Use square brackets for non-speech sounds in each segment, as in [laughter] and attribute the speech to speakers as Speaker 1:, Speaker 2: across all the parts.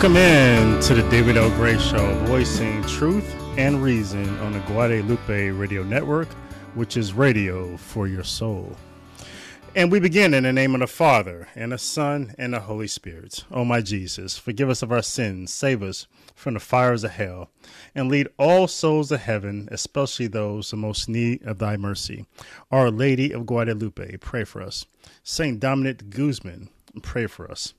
Speaker 1: Welcome in to the David L. Gray Show, voicing truth and reason on the Guadalupe Radio Network, which is radio for your soul. And we begin in the name of the Father, and the Son, and the Holy Spirit. Oh, my Jesus, forgive us of our sins, save us from the fires of hell, and lead all souls to heaven, especially those in most need of thy mercy. Our Lady of Guadalupe, pray for us. Saint Dominic Guzman, pray for us.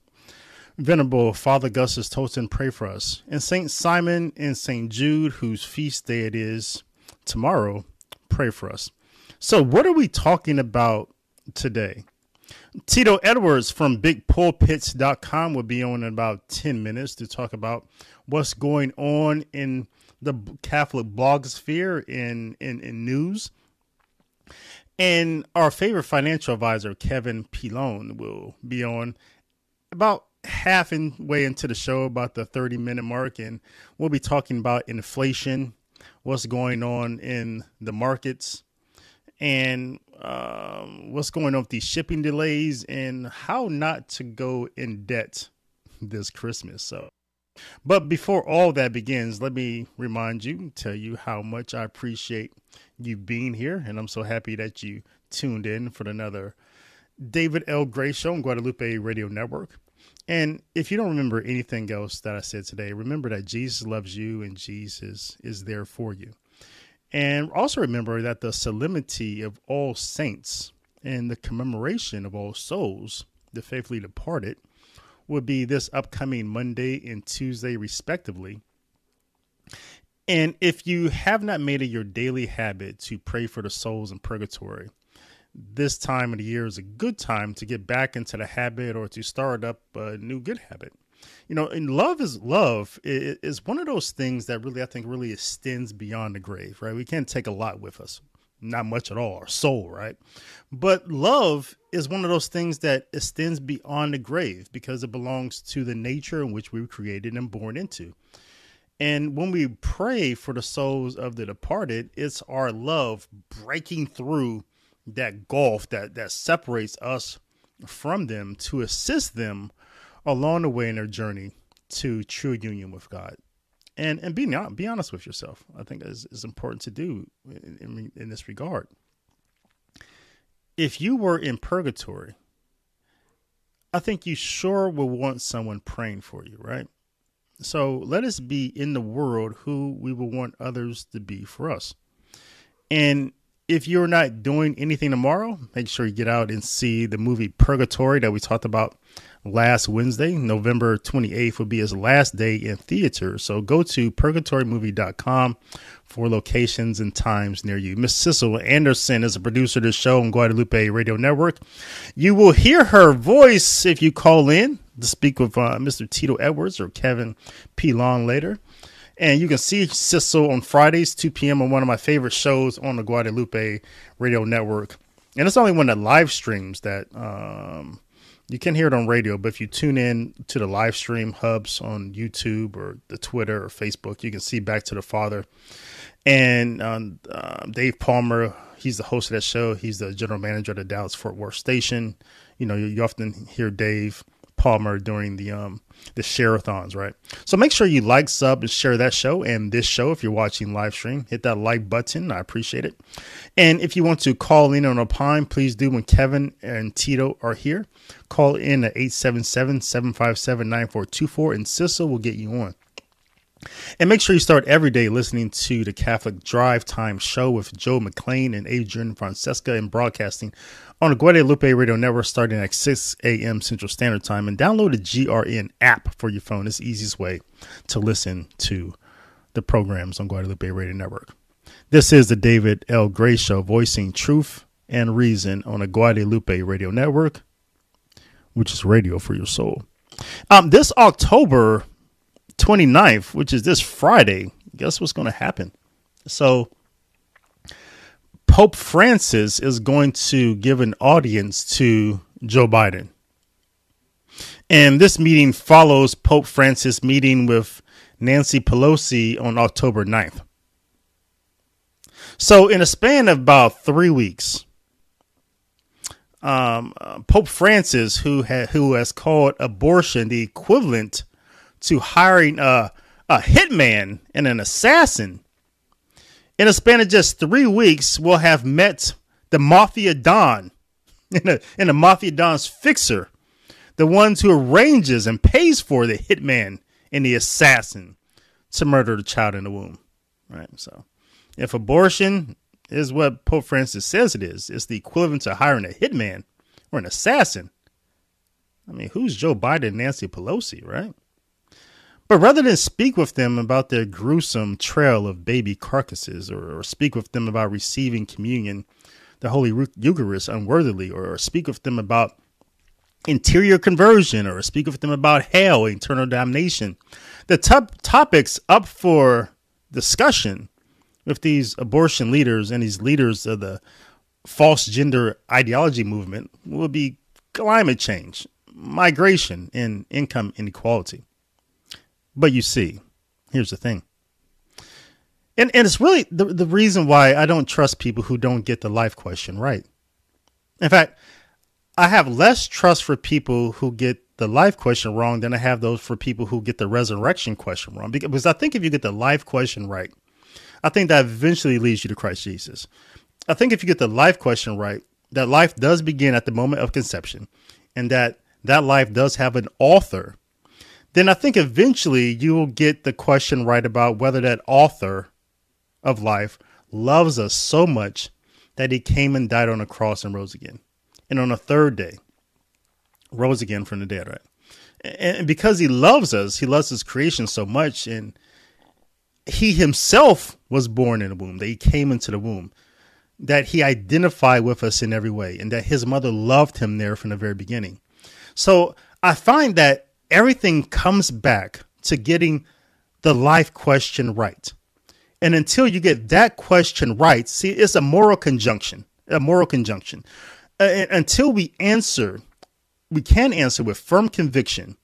Speaker 1: Venerable Father Augustus Tolton, pray for us. And St. Simon and St. Jude, whose feast day it is tomorrow, pray for us. So, what are we talking about today? Tito Edwards from bigpulpits.com will be on in about 10 minutes to talk about what's going on in the Catholic blogosphere in, in, in news. And our favorite financial advisor, Kevin Pilon, will be on about half in way into the show, about the 30 minute mark, and we'll be talking about inflation, what's going on in the markets, and um, what's going on with these shipping delays, and how not to go in debt this Christmas. So, but before all that begins, let me remind you, tell you how much I appreciate you being here, and I'm so happy that you tuned in for another David L. Gray Show on Guadalupe Radio Network. And if you don't remember anything else that I said today, remember that Jesus loves you and Jesus is there for you. And also remember that the solemnity of all saints and the commemoration of all souls, the faithfully departed, will be this upcoming Monday and Tuesday, respectively. And if you have not made it your daily habit to pray for the souls in purgatory, this time of the year is a good time to get back into the habit or to start up a new good habit. You know, and love is love is one of those things that really I think really extends beyond the grave, right? We can't take a lot with us, not much at all, our soul, right? But love is one of those things that extends beyond the grave because it belongs to the nature in which we were created and born into. And when we pray for the souls of the departed, it's our love breaking through that gulf that that separates us from them to assist them along the way in their journey to true union with God. And and be not, be honest with yourself. I think is is important to do in, in, in this regard. If you were in purgatory, I think you sure will want someone praying for you, right? So let us be in the world who we will want others to be for us. And if you're not doing anything tomorrow, make sure you get out and see the movie Purgatory that we talked about last Wednesday. November 28th will be his last day in theater. So go to purgatorymovie.com for locations and times near you. Miss Cecil Anderson is a producer of the show on Guadalupe Radio Network. You will hear her voice if you call in to speak with uh, Mr. Tito Edwards or Kevin Pilon later. And you can see Cecil on Fridays, 2 p.m. on one of my favorite shows on the Guadalupe Radio Network. And it's only one that live streams that um, you can hear it on radio, but if you tune in to the live stream hubs on YouTube or the Twitter or Facebook, you can see Back to the Father. And um, uh, Dave Palmer, he's the host of that show. He's the general manager of the Dallas Fort Worth station. You know, you, you often hear Dave Palmer during the um the share-a-thons, right? So make sure you like, sub, and share that show and this show if you're watching live stream. Hit that like button. I appreciate it. And if you want to call in on a pine, please do when Kevin and Tito are here. Call in at 877-757-9424 and Cecil will get you on. And make sure you start every day listening to the Catholic Drive Time show with Joe McLean and Adrian Francesca in broadcasting on the Guadalupe Radio Network starting at 6 a.m. Central Standard Time and download the GRN app for your phone. It's the easiest way to listen to the programs on Guadalupe Radio Network. This is the David L. Gray Show, voicing truth and reason on the Guadalupe Radio Network, which is radio for your soul. Um, this October 29th, which is this Friday, guess what's going to happen? So, Pope Francis is going to give an audience to Joe Biden. And this meeting follows Pope Francis meeting with Nancy Pelosi on October 9th. So, in a span of about three weeks, um, uh, Pope Francis, who ha- who has called abortion the equivalent to hiring a, a hitman and an assassin. In a span of just three weeks, we'll have met the Mafia Don [laughs] and the Mafia Don's fixer, the ones who arranges and pays for the hitman and the assassin to murder the child in the womb. Right. So if abortion is what Pope Francis says it is, it's the equivalent to hiring a hitman or an assassin. I mean, who's Joe Biden and Nancy Pelosi, right? But rather than speak with them about their gruesome trail of baby carcasses or, or speak with them about receiving communion, the Holy Eucharist unworthily, or speak with them about interior conversion or speak with them about hell, eternal damnation, the top topics up for discussion with these abortion leaders and these leaders of the false gender ideology movement will be climate change, migration, and income inequality. But you see, here's the thing. And, and it's really the, the reason why I don't trust people who don't get the life question right. In fact, I have less trust for people who get the life question wrong than I have those for people who get the resurrection question wrong. Because I think if you get the life question right, I think that eventually leads you to Christ Jesus. I think if you get the life question right, that life does begin at the moment of conception and that that life does have an author, then I think eventually you will get the question right about whether that author of life loves us so much that he came and died on a cross and rose again. And on the third day, rose again from the dead, right? And because he loves us, he loves his creation so much, and he himself was born in a womb, that he came into the womb, that he identified with us in every way, and that his mother loved him there from the very beginning. So I find that everything comes back to getting the life question right. And until you get that question right, see, it's a moral conjunction, a moral conjunction. Uh, until we answer, we can answer with firm conviction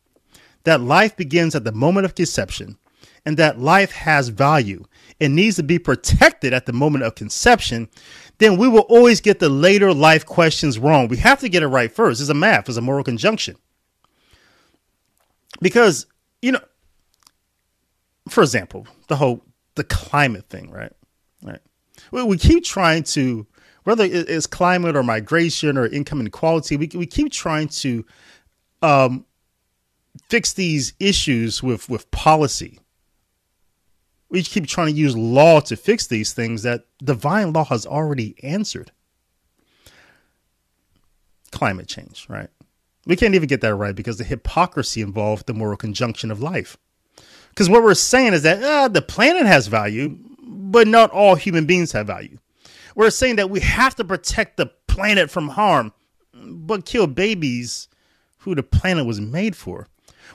Speaker 1: that life begins at the moment of conception and that life has value and needs to be protected at the moment of conception, then we will always get the later life questions wrong. We have to get it right first. It's a math, it's a moral conjunction. Because, you know, for example, the whole the climate thing, right? Right. We, we keep trying to, whether it's climate or migration or income inequality, we we keep trying to um, fix these issues with with policy we keep trying to use law to fix these things that divine law has already answered. Climate change, right? We can't even get that right because the hypocrisy involved the moral conjunction of life. Because what we're saying is that uh, the planet has value, but not all human beings have value. We're saying that we have to protect the planet from harm, but kill babies who the planet was made for.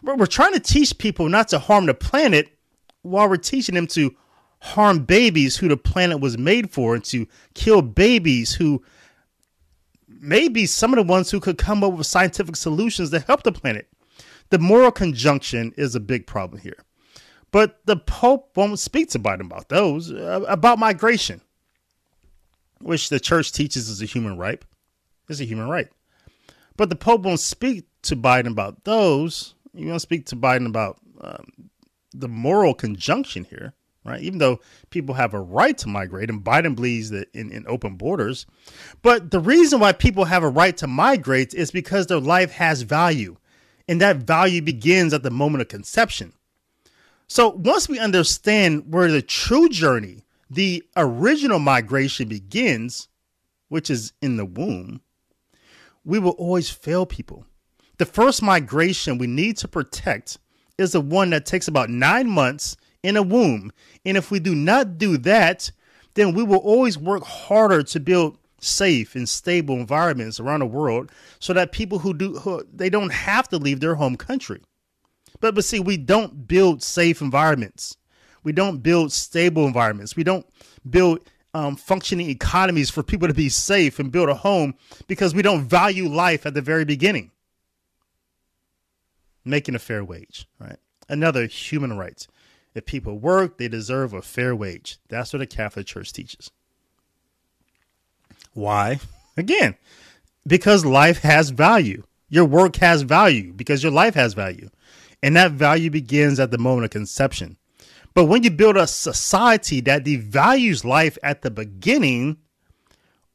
Speaker 1: We're trying to teach people not to harm the planet while we're teaching them to harm babies who the planet was made for and to kill babies who may be some of the ones who could come up with scientific solutions to help the planet. The moral conjunction is a big problem here. But the Pope won't speak to Biden about those, uh, about migration, which the church teaches is a human right. It's a human right. But the Pope won't speak to Biden about those. He won't speak to Biden about um, the moral conjunction here, right? Even though people have a right to migrate, and Biden believes that in, in open borders. But the reason why people have a right to migrate is because their life has value, and that value begins at the moment of conception. So once we understand where the true journey, the original migration begins, which is in the womb, we will always fail people. The first migration we need to protect is the one that takes about nine months in a womb. And if we do not do that, then we will always work harder to build safe and stable environments around the world so that people who do who, they don't have to leave their home country. But but see, we don't build safe environments. We don't build stable environments. We don't build um, functioning economies for people to be safe and build a home because we don't value life at the very beginning making a fair wage, right? Another human right. If people work, they deserve a fair wage. That's what the Catholic Church teaches. Why? Again, because life has value. Your work has value because your life has value. And that value begins at the moment of conception. But when you build a society that devalues life at the beginning,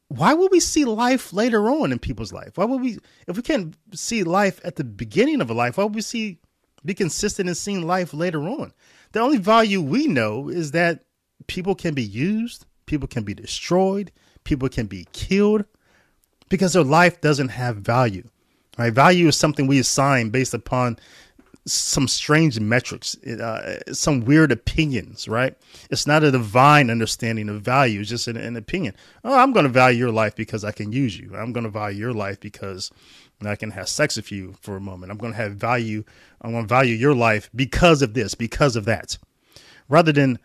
Speaker 1: why would we see life later on in people's life? Why would we, if we can't see life at the beginning of a life, why would we see, be consistent in seeing life later on? The only value we know is that people can be used, people can be destroyed, people can be killed because their life doesn't have value. Right? Value is something we assign based upon some strange metrics, uh, some weird opinions, right? It's not a divine understanding of value, it's just an, an opinion. Oh, I'm going to value your life because I can use you. I'm going to value your life because I can have sex with you for a moment. I'm going to have value. I'm going to value your life because of this, because of that, rather than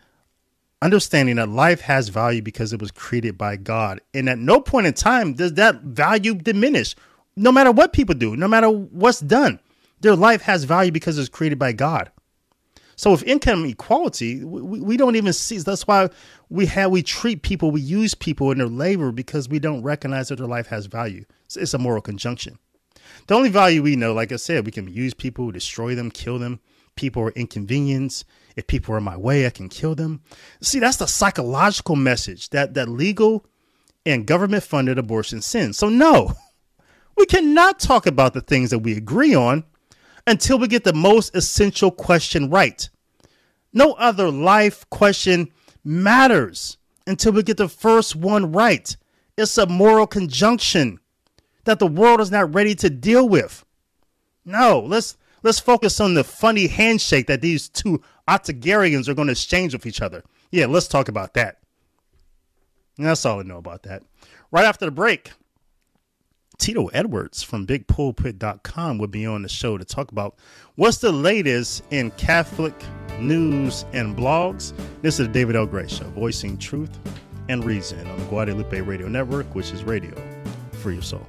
Speaker 1: understanding that life has value because it was created by God. And at no point in time does that value diminish, no matter what people do, no matter what's done. Their life has value because it's created by God. So with income equality, we, we don't even see. That's why we have we treat people, we use people in their labor because we don't recognize that their life has value. It's a moral conjunction. The only value we know, like I said, we can use people, destroy them, kill them. People are inconvenience. If people are in my way, I can kill them. See, that's the psychological message that that legal and government funded abortion sends. So no, [laughs] we cannot talk about the things that we agree on until we get the most essential question right. No other life question matters until we get the first one right. It's a moral conjunction that the world is not ready to deal with. No, let's let's focus on the funny handshake that these two octogenarians are going to exchange with each other. Yeah, let's talk about that. That's all I know about that. Right after the break, Tito Edwards from BigPulpit.com will be on the show to talk about what's the latest in Catholic news and blogs. This is David L. Gray Show, voicing truth and reason on the Guadalupe Radio Network, which is radio for your soul.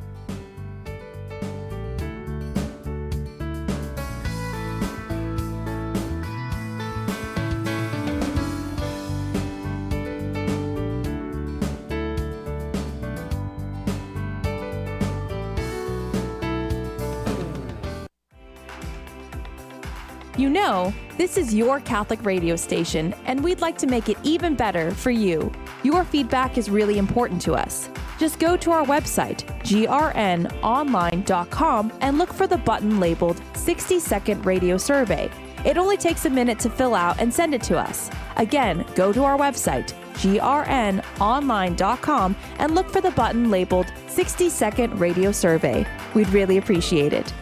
Speaker 2: You know, this is your Catholic radio station, and we'd like to make it even better for you. Your feedback is really important to us. Just go to our website, grnonline.com, and look for the button labeled 60 Second Radio Survey. It only takes a minute to fill out and send it to us. Again, go to our website, grnonline.com, and look for the button labeled 60 Second Radio Survey. We'd really appreciate it.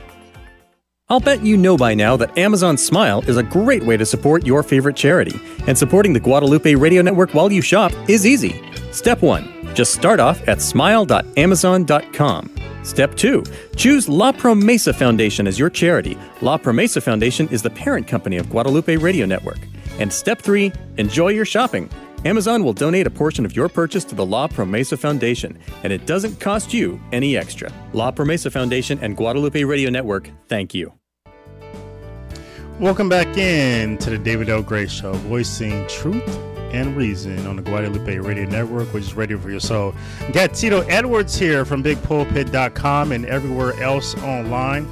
Speaker 3: I'll bet you know by now that Amazon Smile is a great way to support your favorite charity, and supporting the Guadalupe Radio Network while you shop is easy. Step 1 Just start off at smile.amazon.com. Step 2 Choose La Promesa Foundation as your charity. La Promesa Foundation is the parent company of Guadalupe Radio Network. And step 3 Enjoy your shopping. Amazon will donate a portion of your purchase to the La Promesa Foundation, and it doesn't cost you any extra. La Promesa Foundation and Guadalupe Radio Network, thank you.
Speaker 1: Welcome back in to the David L. Gray Show, voicing truth and reason on the Guadalupe Radio Network, which is radio for your soul. Got Tito Edwards here from BigPulpit.com and everywhere else online.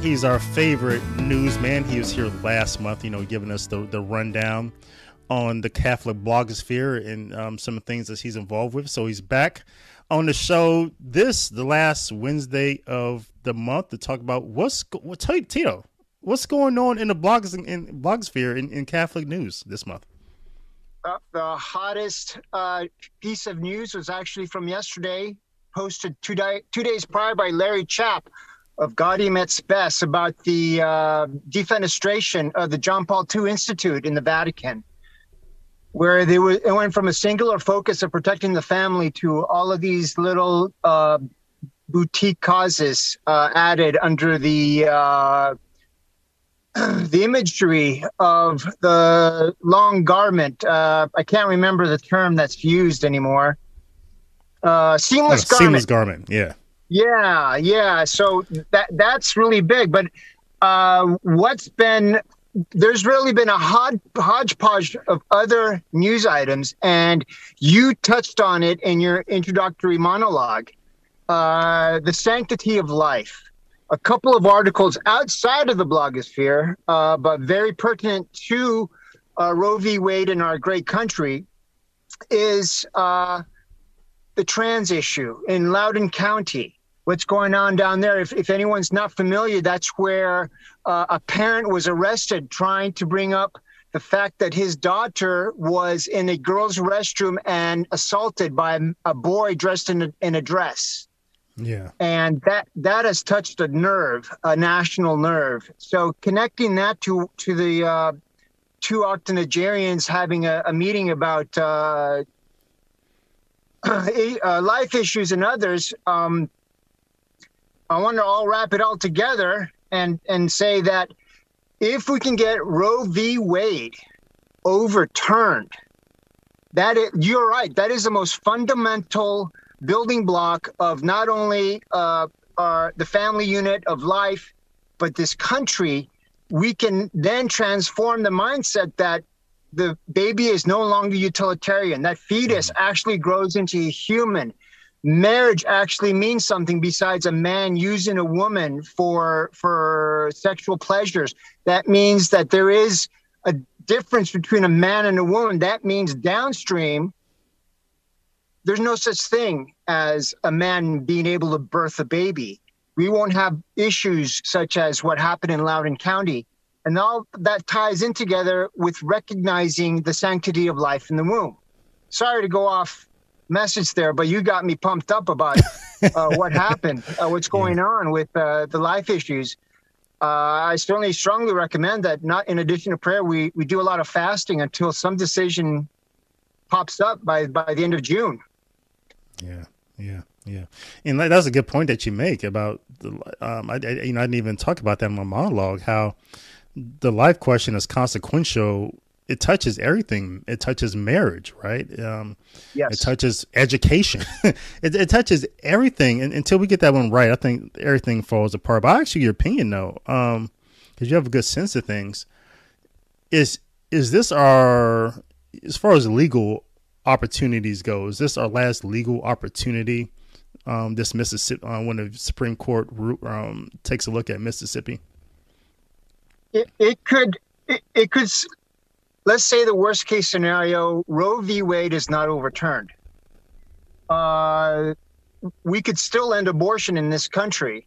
Speaker 1: He's our favorite newsman. He was here last month, you know, giving us the, the rundown on the Catholic blogosphere and um, some of things that he's involved with. So he's back on the show this, the last Wednesday of the month, to talk about what's, what, Tito, What's going on in the blogs in blogosphere in, in Catholic news this month?
Speaker 4: Uh, the hottest uh, piece of news was actually from yesterday, posted two, di- two days prior by Larry Chapp of Gaudium et Spes about the uh, defenestration of the John Paul II Institute in the Vatican, where they were, it went from a singular focus of protecting the family to all of these little uh, boutique causes uh, added under the uh, [clears throat] the imagery of the long garment. Uh, I can't remember the term that's used anymore. Uh, seamless
Speaker 1: oh,
Speaker 4: garment.
Speaker 1: Seamless garment. Yeah.
Speaker 4: Yeah, yeah. So that that's really big. But uh, what's been there's really been a hod, hodgepodge of other news items, and you touched on it in your introductory monologue. Uh, the sanctity of life a couple of articles outside of the blogosphere, uh, but very pertinent to uh, Roe v. Wade in our great country, is uh, the trans issue in Loudoun County. What's going on down there? If, if anyone's not familiar, that's where uh, a parent was arrested trying to bring up the fact that his daughter was in a girl's restroom and assaulted by a, boy dressed in a, in a dress.
Speaker 1: Yeah.
Speaker 4: And that that has touched a nerve, a national nerve. So connecting that to to the uh, two octogenarians having a, a meeting about uh, [clears throat] uh, life issues and others, um, I want to all wrap it all together and and say that if we can get Roe v. Wade overturned, that is, you're right. That is the most fundamental building block of not only uh, our, the family unit of life, but this country. We can then transform the mindset that the baby is no longer utilitarian. That fetus actually grows into a human. Marriage actually means something besides a man using a woman for for sexual pleasures. That means that there is a difference between a man and a woman. That means downstream, there's no such thing as a man being able to birth a baby. We won't have issues such as what happened in Loudoun County. And all that ties in together with recognizing the sanctity of life in the womb. Sorry to go off message there, but you got me pumped up about [laughs] uh, what happened, uh, what's going yeah. on with uh, the life issues. Uh, I certainly strongly recommend that. Not in addition to prayer, we we do a lot of fasting until some decision pops up by by the end of June.
Speaker 1: Yeah, yeah, yeah, and that's a good point that you make about the. Um, I, I you know I didn't even talk about that in my monologue. How the life question is consequential it touches everything. It touches marriage, right? Um,
Speaker 4: yes.
Speaker 1: It touches education. [laughs] it, it, touches everything. And until we get that one right, I think everything falls apart. But I ask you your opinion though, because um, you have a good sense of things. Is is this our, as far as legal opportunities go, is this our last legal opportunity? Um, this Mississippi, uh, when the Supreme Court um, takes a look at Mississippi.
Speaker 4: It, it could it, it could let's say the worst case scenario Roe v. Wade is not overturned. Uh, we could still end abortion in this country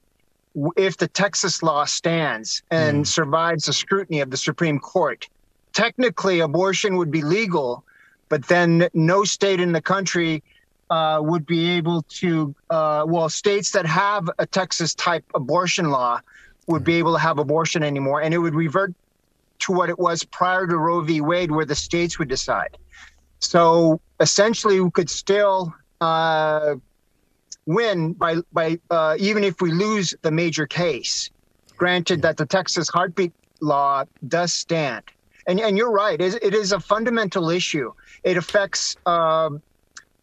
Speaker 4: if the Texas law stands and mm. survives the scrutiny of the Supreme Court. Technically, abortion would be legal, but then no state in the country uh, would be able to, uh, well, states that have a Texas type abortion law would be hmm. able to have abortion anymore, and it would revert to what it was prior to Roe v. Wade, where the states would decide. So essentially, we could still uh, win by by uh, even if we lose the major case. Granted that the Texas heartbeat law does stand, and and you're right, it, it is a fundamental issue. It affects uh,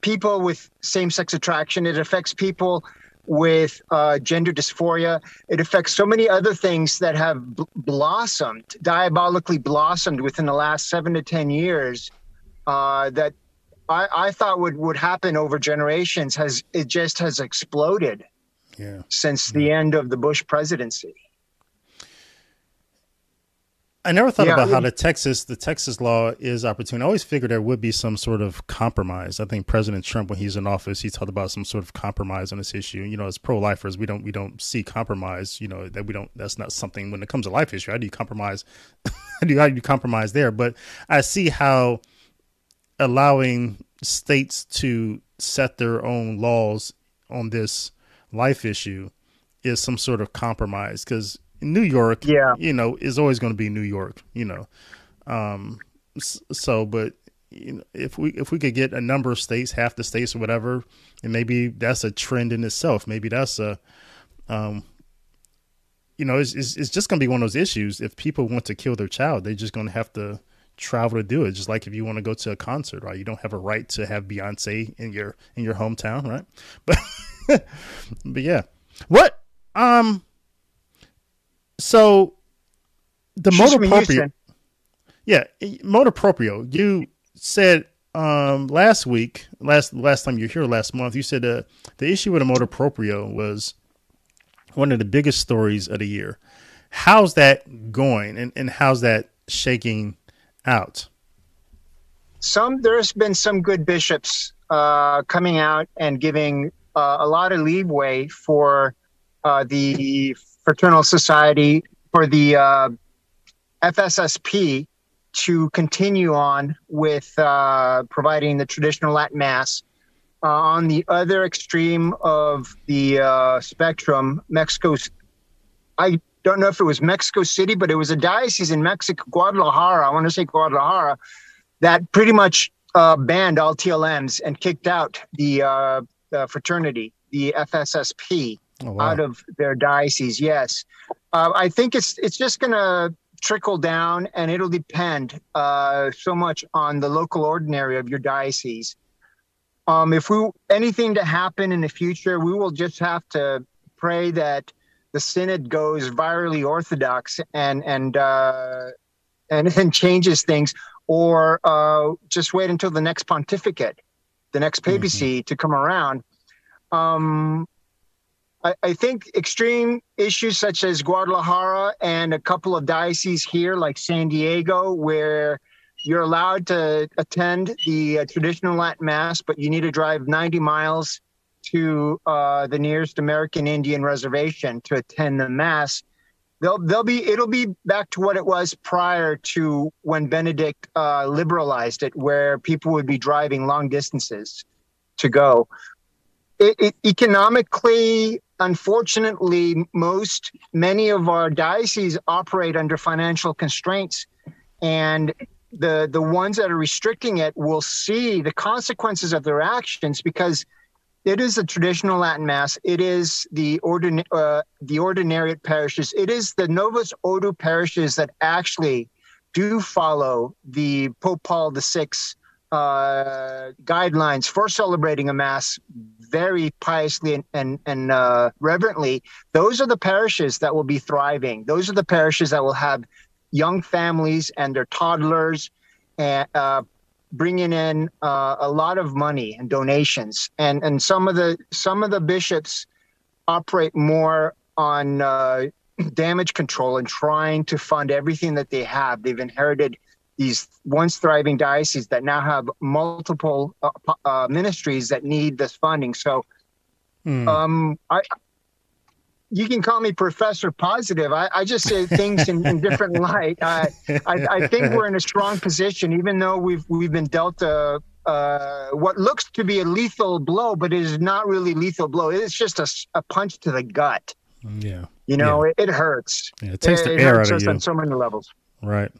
Speaker 4: people with same-sex attraction. It affects people with uh, gender dysphoria. It affects so many other things that have b- blossomed, diabolically blossomed within the last seven to 10 years uh, that I, I, thought would, would happen over generations. Has It just has exploded
Speaker 1: yeah.
Speaker 4: since the end of the Bush presidency.
Speaker 1: I never thought yeah, about how the Texas the Texas law is opportune. I always figured there would be some sort of compromise. I think President Trump, when he's in office, he talked about some sort of compromise on this issue. You know, as pro lifers, we don't we don't see compromise. You know that we don't. That's not something when it comes to life issue. How do you compromise? [laughs] how do you, how do you compromise there? But I see how allowing states to set their own laws on this life issue is some sort of compromise because New York,
Speaker 4: yeah,
Speaker 1: you know, is always going to be New York, you know. Um, so, but you know, if we if we could get a number of states, half the states or whatever, and maybe that's a trend in itself. Maybe that's a, um, you know, it's it's, it's just going to be one of those issues. If people want to kill their child, they're just going to have to travel to do it. Just like if you want to go to a concert, right? You don't have a right to have Beyonce in your in your hometown, right? [laughs] But but yeah, what um so the motu proprio, yeah, motu proprio. You said um, last week, last last time you were here last month, you said uh, the issue with the motu proprio was one of the biggest stories of the year. How's that going and, and how's that shaking out?
Speaker 4: Some there's been some good bishops uh, coming out and giving uh, a lot of leeway for uh, the fraternal society for the uh, FSSP to continue on with uh, providing the traditional Latin Mass. Uh, on the other extreme of the uh, spectrum, Mexico, I don't know if it was Mexico City, but it was a diocese in Mexico, Guadalajara. I want to say Guadalajara, that pretty much uh, banned all TLMs and kicked out the, uh, the fraternity, the FSSP, oh, wow. out of their diocese. Yes, uh, I think it's it's just going to trickle down, and it'll depend uh, so much on the local ordinary of your diocese. Um, if we anything to happen in the future, we will just have to pray that the synod goes virally orthodox and and uh, and [laughs] and changes things, or uh, just wait until the next pontificate, the next papacy mm-hmm. to come around. Um, I, I think extreme issues such as Guadalajara and a couple of dioceses here, like San Diego, where you're allowed to attend the uh, traditional Latin Mass, but you need to drive 90 miles to uh, the nearest American Indian reservation to attend the Mass. They'll, they'll be it'll be back to what it was prior to when Benedict uh, liberalized it, where people would be driving long distances to go. It, it, economically, unfortunately, most, many of our dioceses operate under financial constraints. And the, the ones that are restricting it will see the consequences of their actions because it is the traditional Latin Mass. It is the ordin- uh, the ordinariate parishes. It is the Novus Ordo parishes that actually do follow the Pope Paul VI uh, guidelines for celebrating a mass very piously and and, and uh, reverently, those are the parishes that will be thriving. Those are the parishes that will have young families and their toddlers, and uh, bringing in uh, a lot of money and donations. And and some of the some of the bishops operate more on uh, damage control and trying to fund everything that they have. They've inherited these once thriving dioceses that now have multiple uh, uh, ministries that need this funding. So, mm. um, I, you can call me Professor Positive. I, I just say things in, in different [laughs] light. I, I, I, think we're in a strong position, even though we've we've been dealt a, uh, what looks to be a lethal blow, but it is not really lethal blow. It's just a, a punch to the gut.
Speaker 1: Yeah,
Speaker 4: you know, yeah. it, it, hurts.
Speaker 1: Yeah, it takes it, the it air out of you
Speaker 4: on so many levels.
Speaker 1: Right.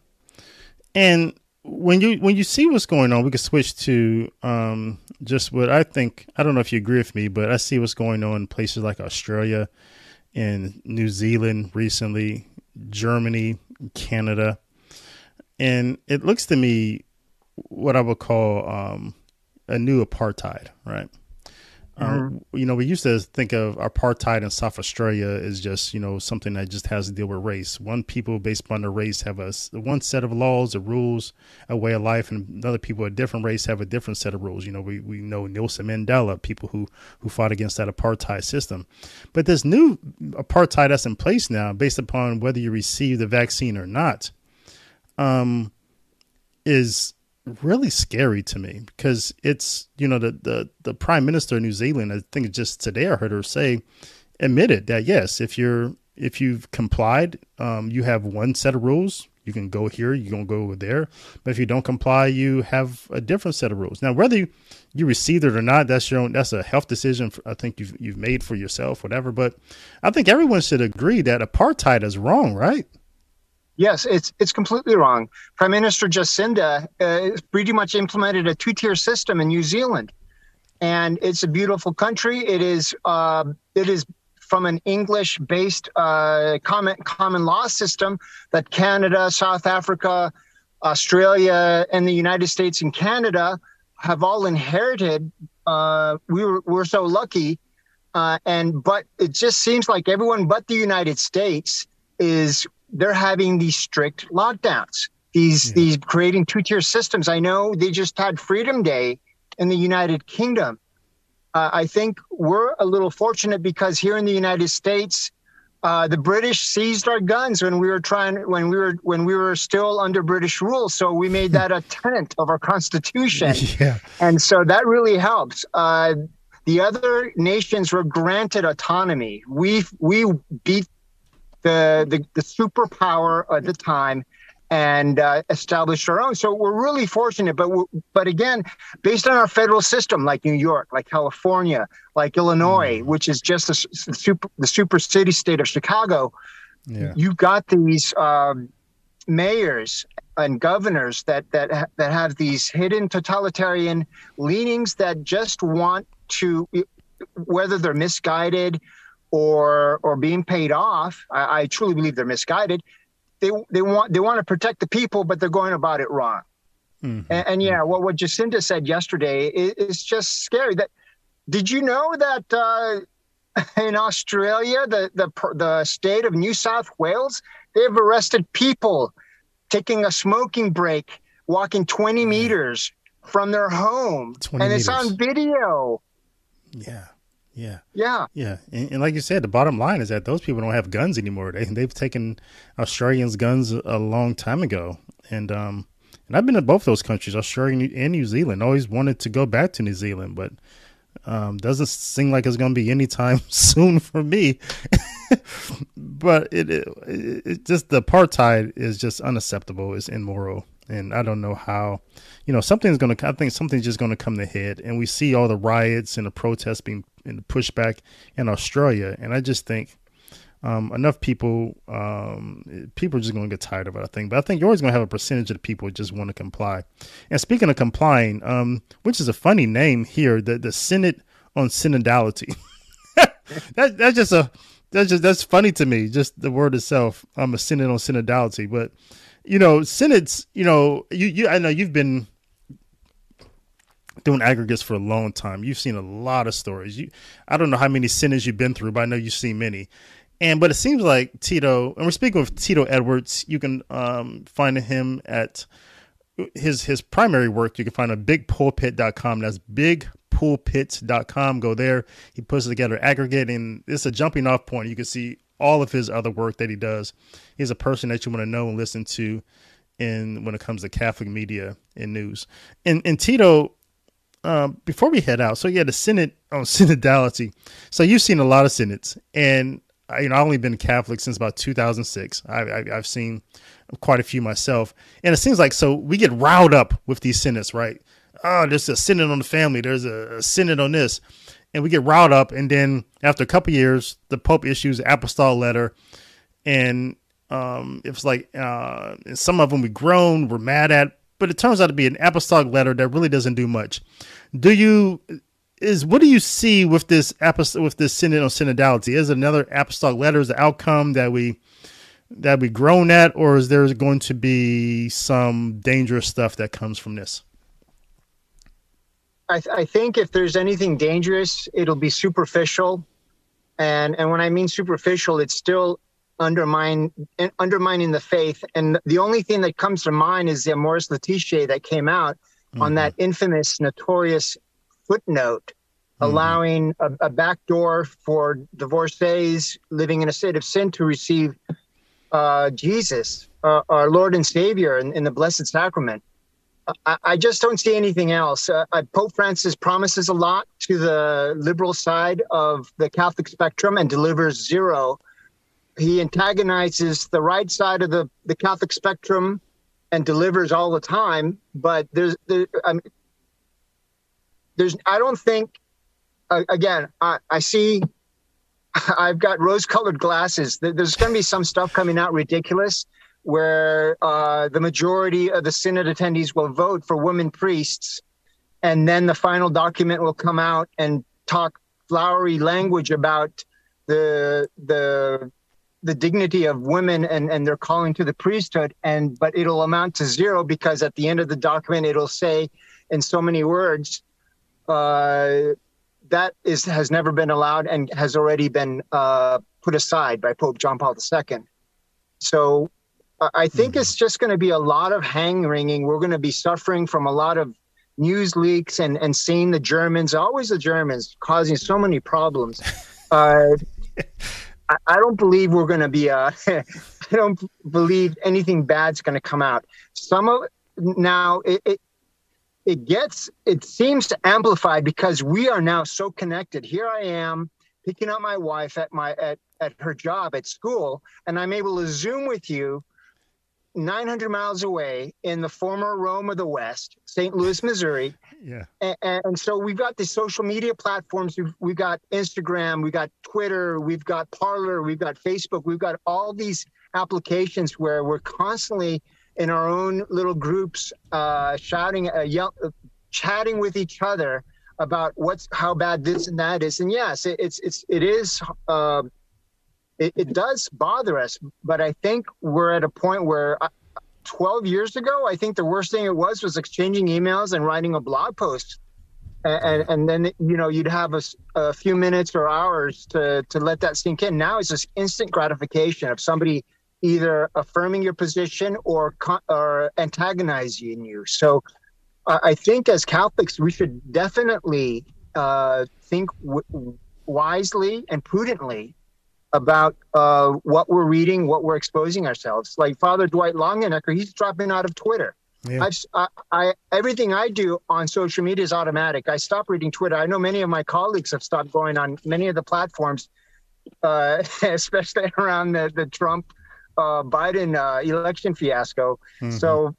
Speaker 1: And when you when you see what's going on, we can switch to um, just what I think. I don't know if you agree with me, but I see what's going on in places like Australia and New Zealand recently, Germany, Canada, and it looks to me what I would call um, a new apartheid, right? Um, mm-hmm. you know, we used to think of apartheid in South Australia as just, you know, something that just has to deal with race. One people based upon their race have a one set of laws, a rules, a way of life, and other people a different race have a different set of rules. You know, we, we know Nelson Mandela, people who who fought against that apartheid system. But this new apartheid that's in place now, based upon whether you receive the vaccine or not, um, is really scary to me because it's you know the the the prime minister of New Zealand I think just today I heard her say admitted that yes if you're if you've complied um, you have one set of rules. You can go here you can go over there. But if you don't comply you have a different set of rules. Now whether you, you received it or not that's your own that's a health decision I think you've you've made for yourself whatever. But I think everyone should agree that apartheid is wrong right
Speaker 4: Yes, it's it's completely wrong. Prime Minister Jacinda uh, pretty much implemented a two-tier system in New Zealand, and it's a beautiful country. It is uh, it is from an English-based uh, common common law system that Canada, South Africa, Australia, and the United States and Canada have all inherited. Uh, we were we're so lucky, uh, and but it just seems like everyone but the United States is they're having these strict lockdowns. These yeah. these creating two tier systems. I know they just had Freedom Day in the United Kingdom. Uh, I think we're a little fortunate because here in the United States, Uh, the British seized our guns when we were trying when we were when we were still under British rule. So we made that a [laughs] tenet of our constitution.
Speaker 1: Yeah.
Speaker 4: And so that really helps. Uh, the other nations were granted autonomy. We we beat the the, the superpower at the time and uh, established our own. So we're really fortunate. But but again, based on our federal system, like New York, like California, like Illinois, mm. which is just the, the, super the super city state of Chicago, yeah. you got these um, mayors and governors that that that have these hidden totalitarian leanings that just want to, whether they're misguided or or being paid off. I, I truly believe they're misguided they they want they want to protect the people, but they're going about it wrong. Mm-hmm. And, and, yeah, what what Jacinda said yesterday is, is, just scary. That did you know that uh, [laughs] in Australia, the the the state of New South Wales, they've arrested people taking a smoking break, walking 20 meters from their home, and meters. it's on video.
Speaker 1: Yeah. Yeah.
Speaker 4: Yeah.
Speaker 1: Yeah. And, and, like you said, the bottom line is that those people don't have guns anymore. They they've taken Australians' guns a, long time ago. And um and I've been to both those countries, Australia and New Zealand. Always wanted to go back to New Zealand, but um, doesn't seem like it's going to be anytime [laughs] soon for me. [laughs] but it, it, it just the apartheid is just unacceptable. It's immoral, and I don't know how. You know, something's going to. I think something's just going to come to head, and we see all the riots and the protests being and the pushback in Australia. And I just think um, enough people, um, people are just going to get tired of it, I think. But I think you're always going to have a percentage of the people who just want to comply. And speaking of complying, um, which is a funny name here, the, the Synod on Synodality. [laughs] that, that's just a, that's just, that's funny to me, just the word itself. I'm a synod on synodality. But, you know, synods, you know, you, you, I know you've been doing aggregates for a long time. You've seen a lot of stories. You, I don't know how many synods you've been through, but I know you've seen many. And but it seems like Tito, and we're speaking with Tito Edwards. You can um, find him at his his primary work. You can find at bigpulpit.com. That's big bigpulpit.com. Go there. He puts together aggregate, and it's a jumping off point. You can see all of his other work that he does. He's a person that you want to know and listen to in when it comes to Catholic media and news. And and Tito um, before we head out, so yeah, the Synod on [laughs] synodality. So you've seen a lot of synods, and you know I've only been Catholic since about 2006. I, I, I've seen quite a few myself, and it seems like so we get riled up with these synods, right? Oh, there's a synod on the family. There's a, a synod on this, and we get riled up, and then after a couple years, the Pope issues apostolic letter, and um, it's like uh, some of them we groan, we're mad at, but it turns out to be an apostolic letter that really doesn't do much. Do you is what do you see with this apostolic with this synod on synodality? Is another apostolic letter is the outcome that we that we grown at, or is there going to be some dangerous stuff that comes from this?
Speaker 4: I, th- I think if there's anything dangerous, it'll be superficial, and and when I mean superficial, it's still undermine undermining the faith. And the only thing that comes to mind is the Amoris Laetitia that came out mm-hmm. on that infamous, notorious footnote, mm-hmm. allowing a, a backdoor for divorcees living in a state of sin to receive uh, Jesus, uh, our Lord and Savior, in, in the Blessed Sacrament. I, I, just don't see anything else. Uh, Pope Francis promises a lot to the liberal side of the Catholic spectrum and delivers zero he antagonizes the right side of the, the Catholic spectrum and delivers all the time. But there's, there, I mean, there's, I don't think, uh, again, I, I see, [laughs] I've got rose colored glasses. There's going to be some stuff coming out ridiculous where uh, the majority of the synod attendees will vote for women priests. And then the final document will come out and talk flowery language about the the the dignity of women and, and their calling to the priesthood and but it'll amount to zero because at the end of the document it'll say in so many words uh, that is has never been allowed and has already been uh, put aside by Pope John Paul II. So I think mm-hmm. it's just going to be a lot of hang wringing. We're going to be suffering from a lot of news leaks and, and seeing the Germans, always the Germans, causing so many problems. [laughs] I, I don't believe we're going to be. Uh, [laughs] I don't believe anything bad's going to come out. Some of now it, it it gets it seems to amplify because we are now so connected. Here I am picking up my wife at my at at her job at school, and I'm able to Zoom with you 900 miles away in the former Rome of the West, St. Louis, Missouri.
Speaker 1: Yeah.
Speaker 4: And, and, so we've got the social media platforms. We've, we've got Instagram, we've got Twitter, we've got Parler, we've got Facebook, we've got all these applications where we're constantly in our own little groups uh, shouting, uh, yell, uh, chatting with each other about what's how bad this and that is. And yes, it, it's it's it is. It, it does bother us, but I think we're at a point where uh, 12 years ago, I think the worst thing it was was exchanging emails and writing a blog post. And, and then you know you'd have a, a few minutes or hours to to let that sink in. Now it's this instant gratification of somebody either affirming your position or or antagonizing you. So I think as Catholics we should definitely uh, think w- wisely and prudently about uh, what we're reading, what we're exposing ourselves. Like Father Dwight Longenecker, he's dropping out of Twitter. Yeah. I've, I, I, everything I do on social media is automatic. I stop reading Twitter. I know many of my colleagues have stopped going on many of the platforms, uh, [laughs] especially around the, the Trump uh, Biden uh, election fiasco. Mm-hmm. So,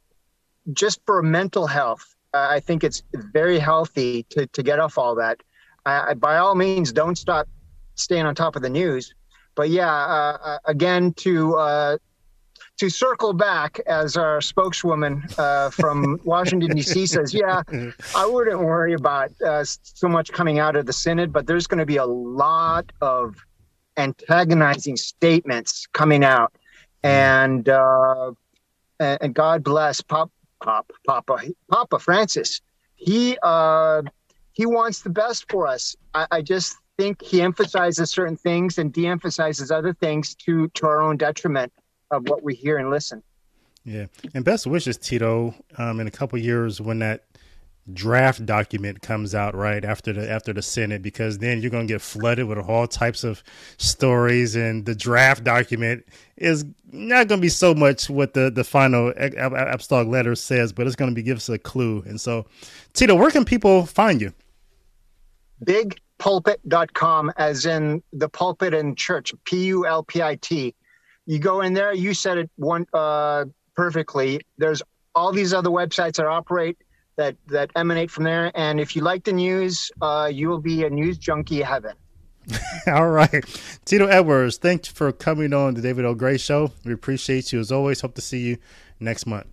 Speaker 4: just for mental health, I think it's very healthy to, to get off all that. I, by all means, don't stop staying on top of the news but yeah, uh, uh, again to uh, to circle back, as our spokeswoman uh, from [laughs] Washington D.C. says, yeah, I wouldn't worry about uh, so much coming out of the synod, but there's going to be a lot of antagonizing statements coming out, and uh, and God bless Pop Pop Papa Papa Francis. He he wants the best for us. I, I just think he emphasizes certain things and de-emphasizes other things to to our own detriment of what we hear and listen.
Speaker 1: Yeah, and best wishes, Tito. Um, in a couple years, when that draft document comes out right after the after the Synod, because then you're going to get flooded with all types of stories, and the draft document is not going to be so much what the the final apostolic letter says, but it's going to be give us a clue. And so, Tito, where can people find you?
Speaker 4: Big pulpit.com, as in the pulpit and church, P U L P I T. You go in there, you said it one uh, perfectly. There's all these other websites that operate that that emanate from there. And if you like the news, uh, you will be a news junkie heaven. [laughs]
Speaker 1: all right. Tito Edwards, thanks for coming on the David L. Gray Show. We appreciate you as always. Hope to see you next month.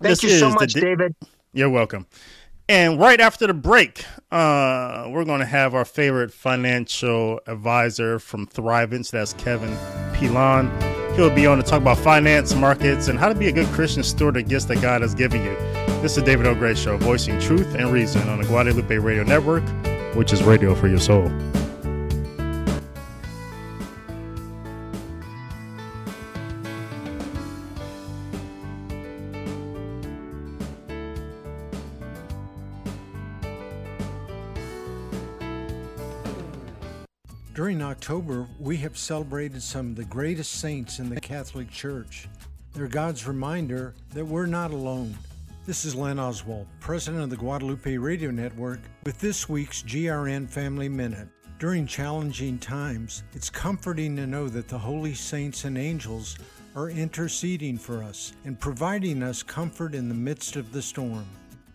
Speaker 4: Thank this you so much, David.
Speaker 1: You're welcome. And right after the break, uh, we're going to have our favorite financial advisor from Thrivent. That's Kevin Pilon. He'll be on to talk about finance, markets, and how to be a good Christian steward of gifts that God has given you. This is David L. Gray Show, voicing truth and reason on the Guadalupe Radio Network, which is radio for your soul.
Speaker 5: During October, we have celebrated some of the greatest saints in the Catholic Church. They're God's reminder that we're not alone. This is Len Oswald, president of the Guadalupe Radio Network, with this week's GRN Family Minute. During challenging times, it's comforting to know that the holy saints and angels are interceding for us and providing us comfort in the midst of the storm.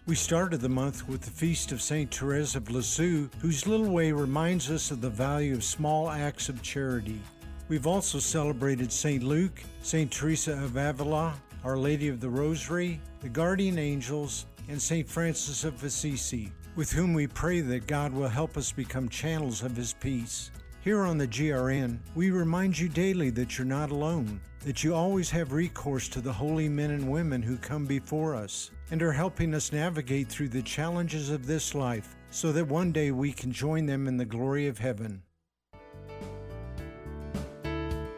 Speaker 5: We started the month with the feast of St. Therese of Lisieux, whose little way reminds us of the value of small acts of charity. We've also celebrated St. Luke, St. Teresa of Avila, Our Lady of the Rosary, the Guardian Angels, and St. Francis of Assisi, with whom we pray that God will help us become channels of His peace. Here on the GRN, we remind you daily that you're not alone, that you always have recourse to the holy men and women who come before us and are helping us navigate through the challenges of this life so that one day we can join them in the glory of heaven.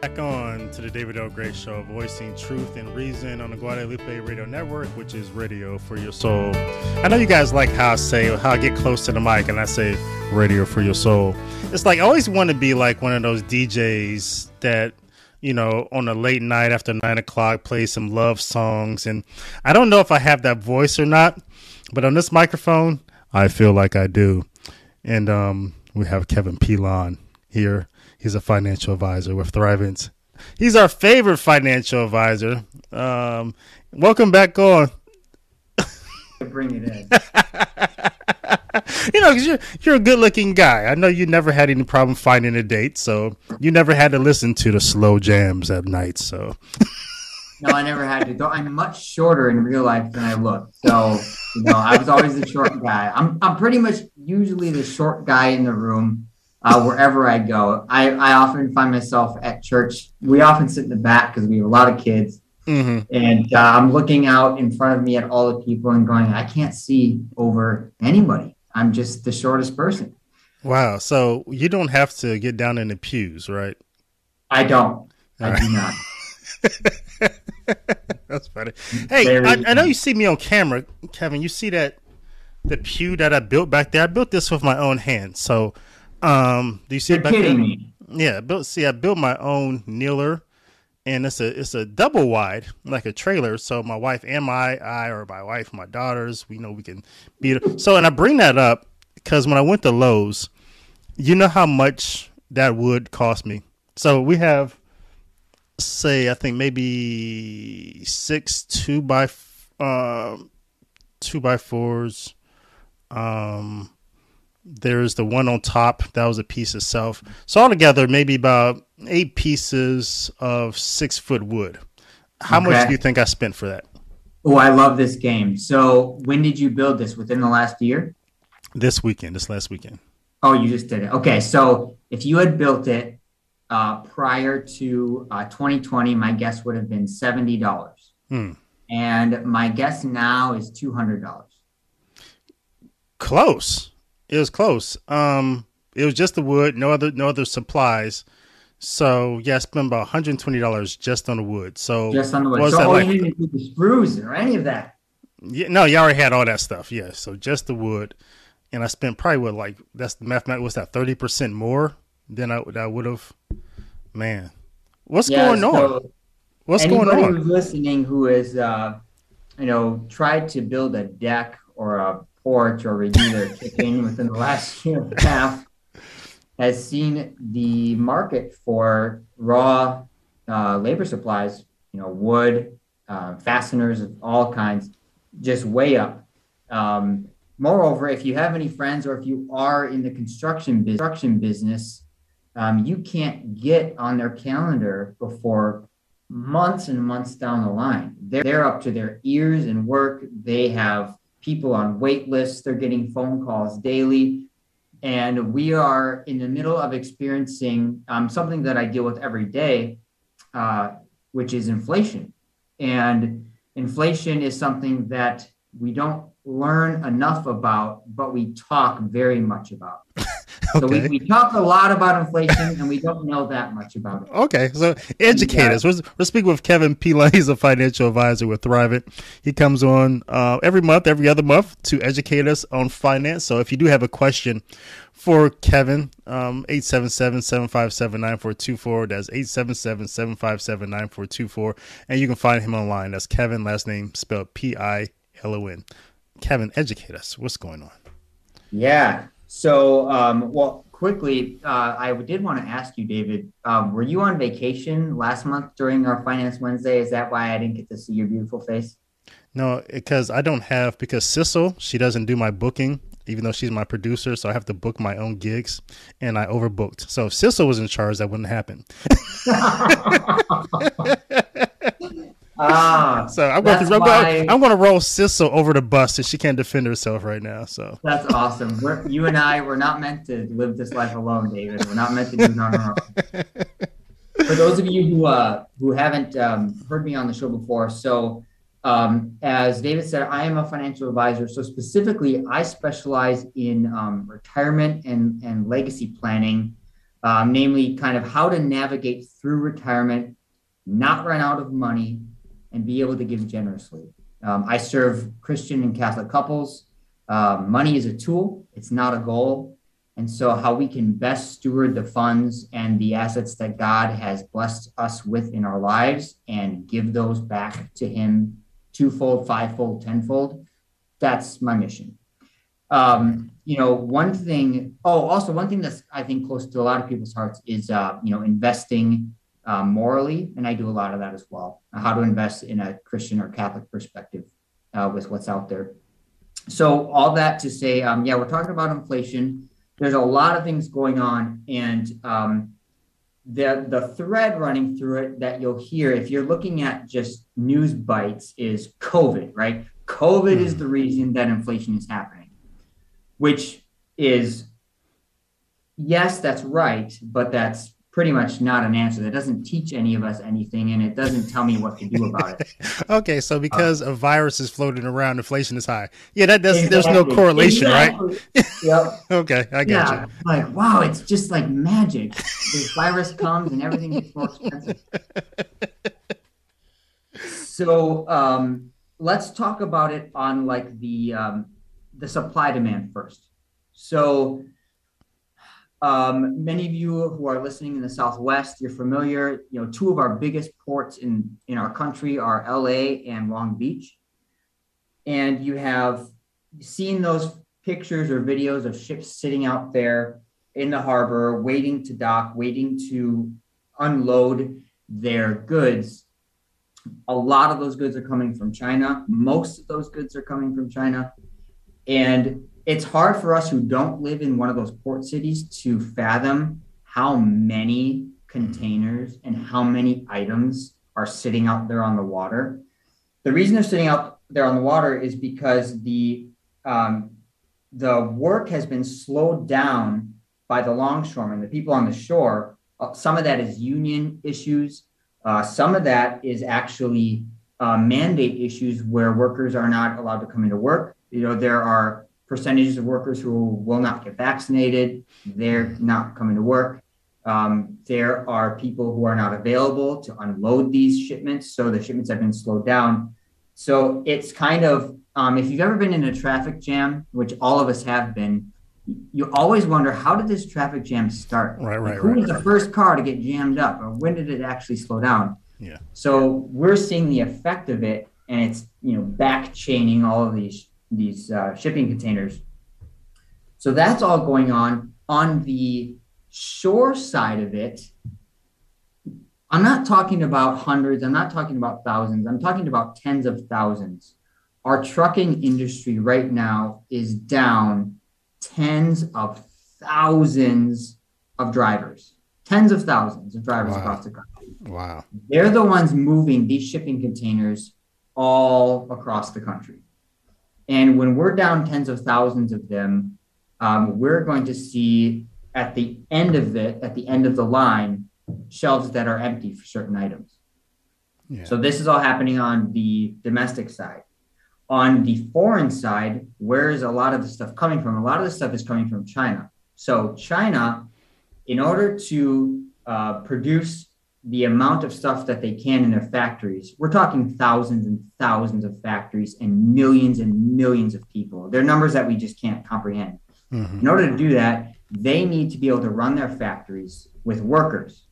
Speaker 1: Back on to the David L. Gray Show, voicing truth and reason on the Guadalupe Radio Network, which is radio for your soul. I know you guys like how I say, how I get close to the mic and I say radio for your soul. It's like I always want to be like one of those DJs that, you know, on a late night after nine o'clock, play some love songs. And I don't know if I have that voice or not, but on this microphone, I feel like I do. And um, we have Kevin Pilon here He's a financial advisor with Thrivent. He's our favorite financial advisor. Um, welcome back on.
Speaker 6: Bring it in. [laughs] [laughs]
Speaker 1: you know, cause you're you're a good looking guy. I know you never had any problem finding a date, so you never had to listen to the slow jams at night. So.
Speaker 6: no, I never had to. Though I'm much shorter in real life than I look, so you know, I was always the short guy. I'm I'm pretty much usually the short guy in the room uh, wherever I go. I, I often find myself at church. We often sit in the back because we have a lot of kids. Mm-hmm. And uh, I'm looking out in front of me at all the people and going, I can't see over anybody. I'm just the shortest person.
Speaker 1: Wow. So you don't have to get down in the pews, right?
Speaker 6: I don't. I right. do not. [laughs]
Speaker 1: That's funny. Hey, I, I, know you see me on camera, Kevin. You see that the pew that I built back there? I built this with my own hands. So um, do you see
Speaker 6: You're it back kidding there? me.
Speaker 1: Yeah, built. See, I built my own kneeler, and it's a it's a double wide, like a trailer. So my wife and my I, or my wife, my daughters, we know we can it. So, and I bring that up because when I went to Lowe's, you know how much that would cost me. So we have, say, I think maybe six two by, uh, two by fours, um, there's the one on top that was a piece itself. So altogether, maybe about eight pieces of six foot wood. How okay. much do you think I spent for that?
Speaker 6: Oh, I love this game. So when did you build this? Within the last year?
Speaker 1: This weekend. This last weekend.
Speaker 6: Oh, you just did it. Okay, so if you had built it uh, prior to uh, 2020, my guess would have been seventy dollars, hmm. and my guess now is two hundred dollars.
Speaker 1: Close. It was close. Um, it was just the wood, no other no other supplies. So yeah, I spent about one hundred and twenty dollars just on the wood. So
Speaker 6: just on the wood. So that, oh, like, you didn't include the sprues or any of that.
Speaker 1: Yeah, no, you already had all that stuff. Yeah, so just the wood, and I spent probably what like that's the mathematics. What's that? Thirty percent more than I, I would have. Man, what's yeah, going so on? What's going on?
Speaker 6: Who's listening who is, uh, you know, tried to build a deck or a porch or their kitchen within the last year and a half has seen the market for raw uh, labor supplies, you know, wood, uh, fasteners of all kinds, just way up. Um, moreover, if you have any friends or if you are in the construction, construction business, um, you can't get on their calendar before months and months down the line. They're, they're up to their ears in work. They have people on wait lists. They're getting phone calls daily. And we are in the middle of experiencing um, something that I deal with every day, uh, which is inflation. And inflation is something that we don't learn enough about, but we talk very much about. So we, we talk a lot about inflation and we don't know that much about it.
Speaker 1: Okay. So educate us. We're, we're speaking with Kevin Pilon. He's a financial advisor with Thrivent. He comes on uh, every month, every other month to educate us on finance. So if you do have a question for Kevin, um, 877-757-9424. That's 877-757-9424. And you can find him online. That's Kevin, last name spelled P-I-L-O-N. Kevin, educate us. What's going on?
Speaker 6: Yeah. So, um, well, quickly, uh, I did want to ask you, David, um, were you on vacation last month during our Finance Wednesday? Is that why I didn't get to see your beautiful face?
Speaker 1: No, because I don't have, because Sissel, she doesn't do my booking, even though she's my producer. So I have to book my own gigs, and I overbooked. So if Sissel was in charge, that wouldn't happen. [laughs] [laughs] Ah, so I'm going, to, I'm, going, I'm going to roll Sissel over the bus if she can't defend herself right now. So
Speaker 6: that's awesome. We're, you and I were not meant to live this life alone, David. We're not meant to do it on our own. For those of you who uh, who haven't um, heard me on the show before, so um, as David said, I am a financial advisor. So specifically, I specialize in um, retirement and and legacy planning um, namely, kind of how to navigate through retirement, not run out of money, and be able to give generously. Um, I serve Christian and Catholic couples. Uh, money is a tool, it's not a goal. And so, how we can best steward the funds and the assets that God has blessed us with in our lives and give those back to Him twofold, fivefold, tenfold, that's my mission. Um, you know, one thing, oh, also one thing that's I think close to a lot of people's hearts is, uh, you know, investing uh, morally. And I do a lot of that as well. How to invest in a Christian or Catholic perspective uh, with what's out there. So, all that to say, um, yeah, we're talking about inflation there's a lot of things going on and um, the the thread running through it that you'll hear if you're looking at just news bites is covid right covid is hmm. the reason that inflation is happening which is yes that's right but that's pretty much not an answer. That doesn't teach any of us anything, and it doesn't tell me what to do about it. [laughs]
Speaker 1: okay, so because uh, a virus is floating around, inflation is high. Yeah, that does. Exactly. There's no correlation, exactly. right? Yep. [laughs] okay, I got yeah, you.
Speaker 6: Like wow, it's just like magic. the virus comes and everything gets more expensive. so um, let's talk about it on like the um, the supply demand first. So um, many of you who are listening in the Southwest, you're familiar. You know, two of our biggest ports in in our country are LA and Long Beach, and you have seen those pictures or videos of ships sitting out there in the harbor, waiting to dock, waiting to unload their goods. A lot of those goods are coming from China. Most of those goods are coming from China, and it's hard for us who don't live in one of those port cities to fathom how many containers and how many items are sitting out there on the water. The reason they're sitting out there on the water is because the um, the work has been slowed down by the longshoremen, the people on the shore. Uh, some of that is union issues. Uh, some of that is actually uh, mandate issues where workers are not allowed to come into work. You know, there are percentages of workers who will not get vaccinated. They're not coming to work. Um, there are people who are not available to unload these shipments. So the shipments have been slowed down. So it's kind of, um, if you've ever been in a traffic jam, which all of us have been, you always wonder how did this traffic jam start?
Speaker 1: Right, right. Like,
Speaker 6: who
Speaker 1: right,
Speaker 6: was
Speaker 1: right.
Speaker 6: the first car to get jammed up, or when did it actually slow down?
Speaker 1: Yeah.
Speaker 6: So we're seeing the effect of it, and it's you know back chaining all of these these uh, shipping containers. So that's all going on. On the shore side of it, I'm not talking about hundreds, I'm not talking about thousands, I'm talking about tens of thousands. Our trucking industry right now is down tens of thousands of drivers, tens of thousands of drivers wow. across the country.
Speaker 1: Wow.
Speaker 6: They're the ones moving these shipping containers all across the country. And when we're down tens of thousands of them, um, we're going to see at the end of it, at the end of the line, shelves that are empty for certain items. Yeah. So this is all happening on the domestic side. On the foreign side, where is a lot of the stuff coming from? A lot of the stuff is coming from China. So China, in order to uh, produce the amount of stuff that they can in their factories. We're talking thousands and thousands of factories and millions and millions of people. They're numbers that we just can't comprehend. Mm-hmm. In order to do that, they need to be able to run their factories with workers.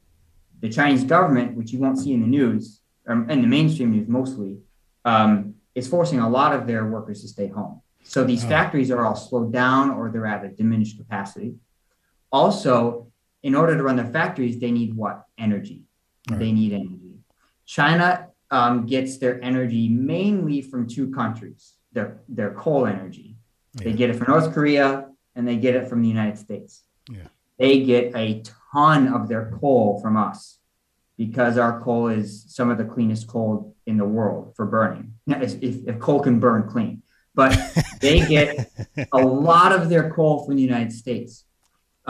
Speaker 6: The Chinese government, which you won't see in the news, or in the mainstream news mostly, um, is forcing a lot of their workers to stay home. So these oh. factories are all slowed down or they're at a diminished capacity. Also, in order to run their factories, they need what? Energy. Right. They need energy. China um, gets their energy mainly from two countries. Their their coal energy. Yeah. They get it from North Korea and they get it from the United States.
Speaker 1: Yeah.
Speaker 6: They get a ton of their coal from us because our coal is some of the cleanest coal in the world for burning. If, if coal can burn clean, but [laughs] they get a lot of their coal from the United States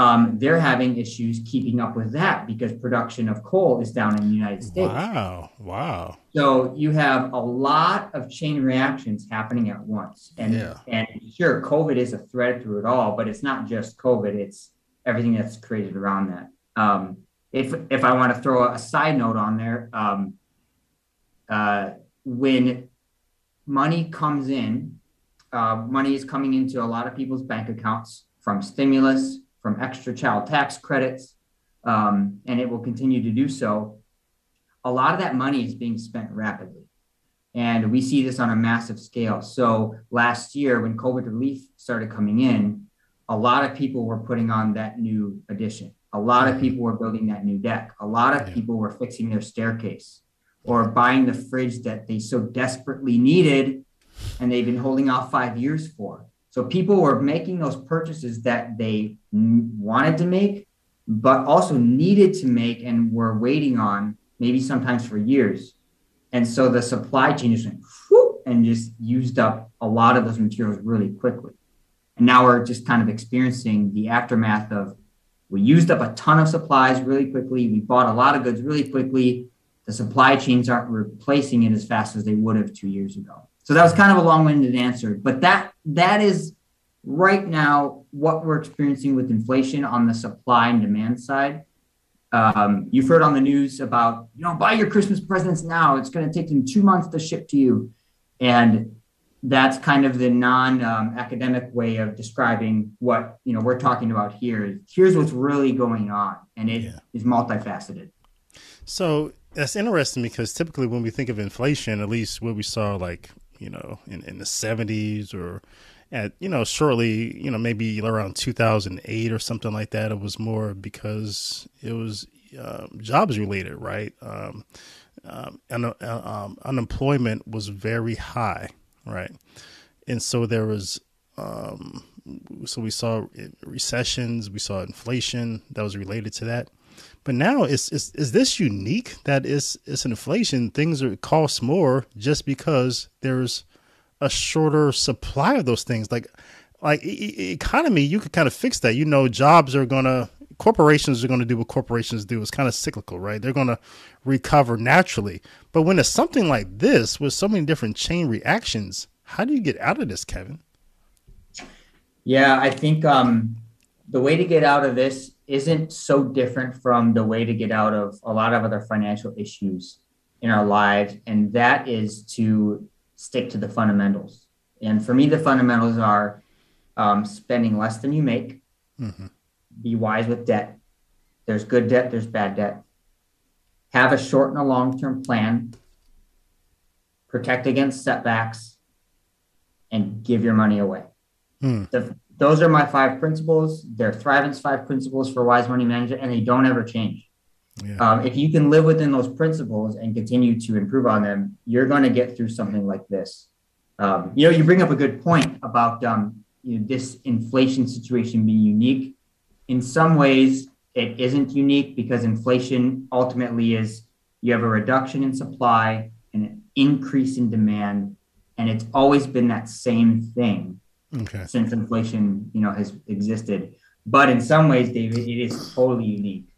Speaker 6: um, they're having issues keeping up with that because production of coal is down in the United States.
Speaker 1: Wow. Wow.
Speaker 6: So you have a lot of chain reactions happening at once. And, yeah. and sure, COVID is a thread through it all, but it's not just COVID, it's everything that's created around that. Um, if if I want to throw a side note on there, um, uh, when money comes in, uh, money is coming into a lot of people's bank accounts from stimulus, from extra child tax credits, um, and it will continue to do so. A lot of that money is being spent rapidly. And we see this on a massive scale. So last year, when COVID relief started coming in, a lot of people were putting on that new addition. A lot of people were building that new deck. A lot of people were fixing their staircase or buying the fridge that they so desperately needed and they've been holding off five years for. So people were making those purchases that they wanted to make, but also needed to make and were waiting on, maybe sometimes for years. And so the supply chain just went whoop, and just used up a lot of those materials really quickly. And now we're just kind of experiencing the aftermath of we used up a ton of supplies really quickly. We bought a lot of goods really quickly. The supply chains aren't replacing it as fast as they would have two years ago. So that was kind of a long-winded answer, but that that is right now what we're experiencing with inflation on the supply and demand side. Um, you've heard on the news about, you know, buy your Christmas presents now. It's going to take them two months to ship to you. And that's kind of the non-academic um, way of describing what, you know, we're talking about here. Here's what's really going on. And it yeah. is multifaceted.
Speaker 1: So that's interesting because typically when we think of inflation, at least what we saw like, you know, in, in the 70s or at you know shortly you know maybe around 2008 or something like that it was more because it was uh, jobs related right? Um, um, and, uh, um, unemployment was very high right? And so there was um, so we saw recessions we saw inflation that was related to that but now is is is this unique that it's an inflation things are cost more just because there's a shorter supply of those things. Like, like e- economy, you could kind of fix that. You know, jobs are gonna, corporations are gonna do what corporations do. It's kind of cyclical, right? They're gonna recover naturally. But when it's something like this with so many different chain reactions, how do you get out of this, Kevin?
Speaker 6: Yeah, I think um, the way to get out of this isn't so different from the way to get out of a lot of other financial issues in our lives, and that is to stick to the fundamentals. And for me, the fundamentals are um, spending less than you make, mm-hmm. be wise with debt. There's good debt, there's bad debt. Have a short and a long term plan, protect against setbacks, and give your money away. Mm. The, those are my five principles. They're Thrivent's five principles for wise money management, and they don't ever change. Yeah. Um, if you can live within those principles and continue to improve on them, you're going to get through something like this. Um, you know, you bring up a good point about um, you know, this inflation situation being unique. In some ways, it isn't unique because inflation ultimately is you have a reduction in supply and an increase in demand, and it's always been that same thing okay. since inflation, you know, has existed. But in some ways, David, it is totally unique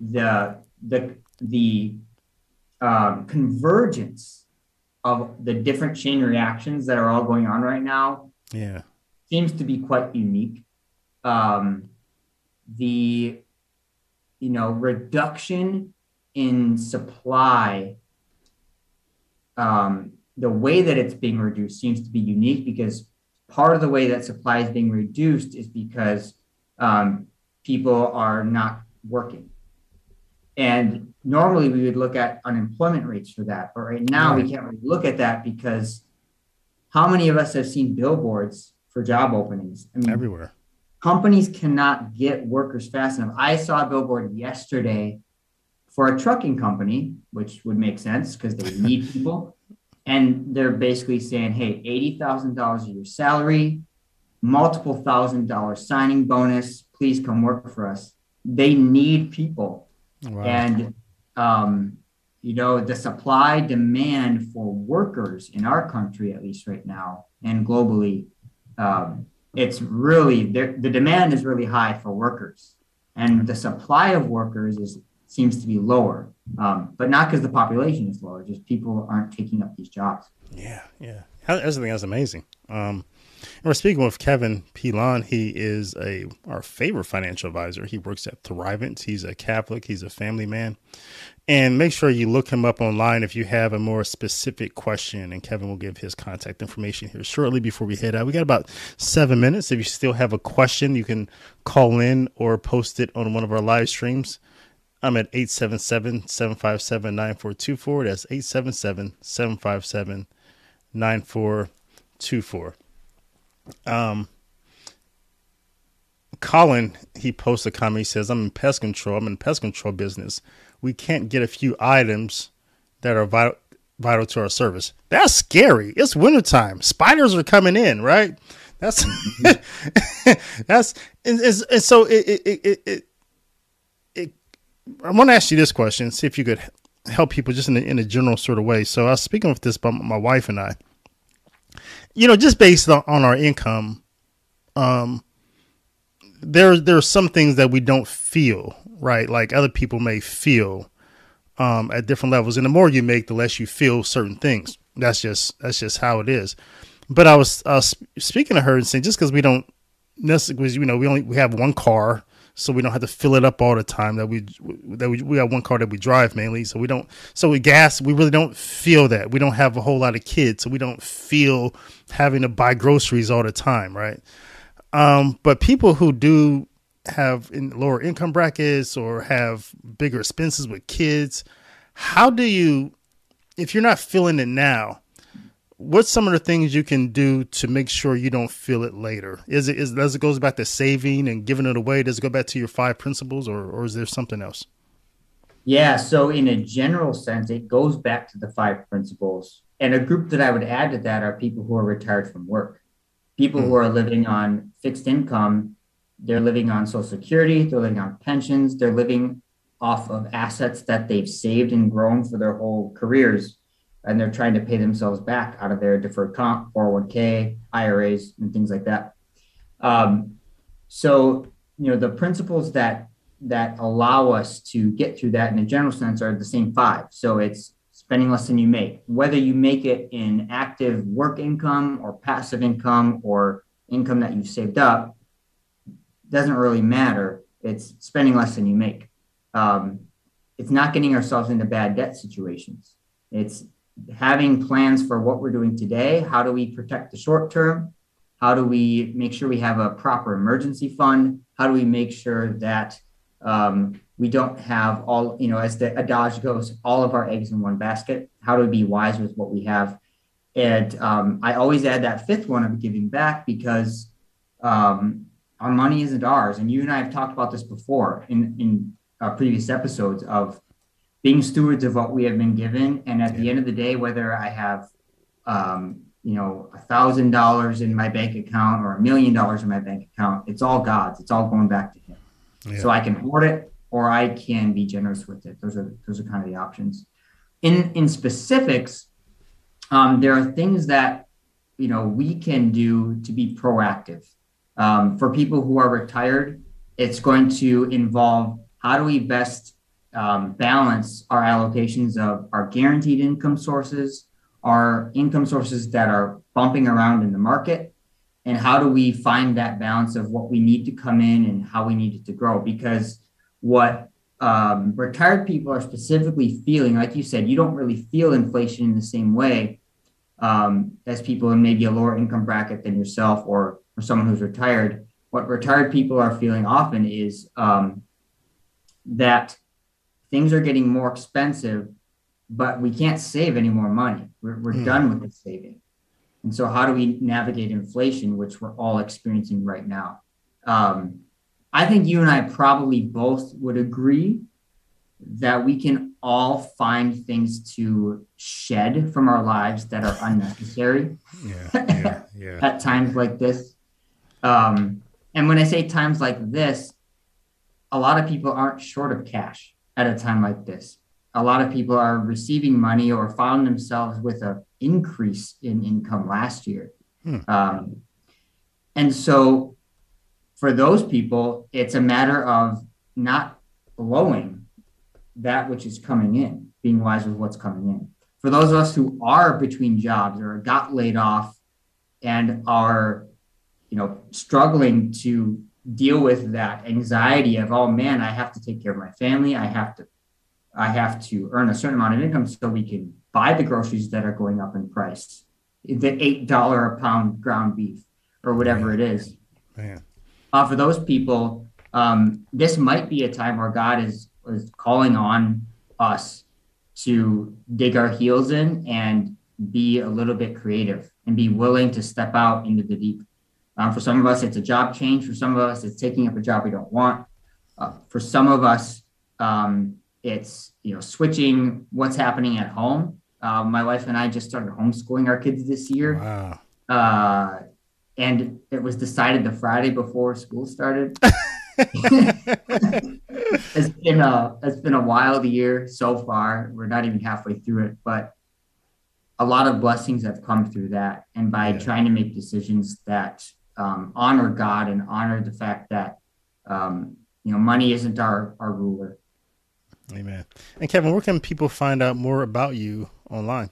Speaker 6: the the the um, convergence of the different chain reactions that are all going on right now
Speaker 1: yeah
Speaker 6: seems to be quite unique um, the you know reduction in supply um, the way that it's being reduced seems to be unique because part of the way that supply is being reduced is because um, people are not working and normally we would look at unemployment rates for that. But right now we can't really look at that because how many of us have seen billboards for job openings?
Speaker 1: I mean, everywhere.
Speaker 6: Companies cannot get workers fast enough. I saw a billboard yesterday for a trucking company, which would make sense because they need people. And they're basically saying, hey, $80,000 of your salary, multiple thousand dollar signing bonus, please come work for us. They need people Wow. And, um, you know, the supply demand for workers in our country, at least right now, and globally, um, it's really the demand is really high for workers, and the supply of workers is seems to be lower, um, but not because the population is lower, just people aren't taking up these jobs.
Speaker 1: Yeah, yeah, that's the thing that's amazing. Um, And we're speaking with Kevin Pilon. He is a our favorite financial advisor. He works at Thrivent. He's a Catholic. He's a family man. And make sure you look him up online if you have a more specific question. And Kevin will give his contact information here shortly before we head out. We got about seven minutes. If you still have a question, you can call in or post it on one of our live streams. I'm at 877 757 9424. That's 877 757 9424. Um, Colin, he posts a comment. He says, I'm in pest control. I'm in pest control business. We can't get a few items that are vital, vital to our service. That's scary. It's wintertime. Spiders are coming in, right? That's, [laughs] that's, and, and so it, it, it, it I want to ask you this question, see if you could help people just in a, in a general sort of way. So I was speaking with this by my wife and I. You know, just based on, on our income, um, there there are some things that we don't feel right, like other people may feel um, at different levels. And the more you make, the less you feel certain things. That's just that's just how it is. But I was I was speaking to her and saying just because we don't necessarily, you know, we only we have one car so we don't have to fill it up all the time. That we that we we have one car that we drive mainly, so we don't. So we gas, we really don't feel that. We don't have a whole lot of kids, so we don't feel having to buy groceries all the time, right? Um, but people who do have in lower income brackets or have bigger expenses with kids, how do you, if you're not feeling it now? What's some of the things you can do to make sure you don't feel it later? Is it is does it goes back to saving and giving it away? Does it go back to your five principles, or or is there something else?
Speaker 6: Yeah, so in a general sense, it goes back to the five principles. And a group that I would add to that are people who are retired from work, people mm-hmm. who are living on fixed income. They're living on Social Security, they're living on pensions, they're living off of assets that they've saved and grown for their whole careers and they're trying to pay themselves back out of their deferred comp, 401k, IRAs, and things like that. Um, so, you know, the principles that that allow us to get through that in a general sense are the same five. So it's spending less than you make, whether you make it in active work income or passive income or income that you've saved up, doesn't really matter. It's spending less than you make. Um, it's not getting ourselves into bad debt situations. It's having plans for what we're doing today. How do we protect the short term? How do we make sure we have a proper emergency fund? How do we make sure that um, we don't have all, you know, as the adage goes, all of our eggs in one basket? How do we be wise with what we have? And um, I always add that fifth one of giving back because um, our money isn't ours. And you and I have talked about this before in, in uh, previous episodes of being stewards of what we have been given. And at yeah. the end of the day, whether I have, um, you know, a thousand dollars in my bank account or a million dollars in my bank account, it's all God's. It's all going back to Him. Yeah. So I can hoard it or I can be generous with it. Those are those are kind of the options. In in specifics, um, there are things that you know we can do to be proactive. Um, for people who are retired, it's going to involve how do we best um, balance our allocations of our guaranteed income sources, our income sources that are bumping around in the market, and how do we find that balance of what we need to come in and how we need it to grow? Because what um, retired people are specifically feeling, like you said, you don't really feel inflation in the same way um, as people in maybe a lower income bracket than yourself or, or someone who's retired. What retired people are feeling often is um, that things are getting more expensive, but we can't save any more money. We're, we're mm. done with the saving. And so, how do we navigate inflation, which we're all experiencing right now? Um, I think you and I probably both would agree that we can all find things to shed from our lives that are unnecessary yeah, yeah, yeah. [laughs] at times like this. Um, and when I say times like this, a lot of people aren't short of cash at a time like this. A lot of people are receiving money or found themselves with an increase in income last year. Hmm. Um, and so for those people, it's a matter of not blowing that which is coming in, being wise with what's coming in. For those of us who are between jobs or got laid off and are you know, struggling to deal with that anxiety of, oh man, I have to take care of my family. I have to, I have to earn a certain amount of income so we can buy the groceries that are going up in price, the eight dollar a pound ground beef or whatever
Speaker 1: Man.
Speaker 6: it is.
Speaker 1: Man.
Speaker 6: Uh, for those people, um, this might be a time where God is is calling on us to dig our heels in and be a little bit creative and be willing to step out into the deep. Um, for some of us, it's a job change. For some of us, it's taking up a job we don't want. Uh, for some of us, um, it's you know switching what's happening at home. Uh, my wife and I just started homeschooling our kids this year,
Speaker 1: Wow.
Speaker 6: uh, and it was decided the Friday before school started. [laughs] [laughs] it's been a it's been a wild year so far. We're not even halfway through it, but a lot of blessings have come through that. And by
Speaker 1: Yeah.
Speaker 6: trying to make decisions that um, honor God and honor the fact that um, you know money isn't our our ruler.
Speaker 1: Amen. And Kevin, where can people find out more about you online?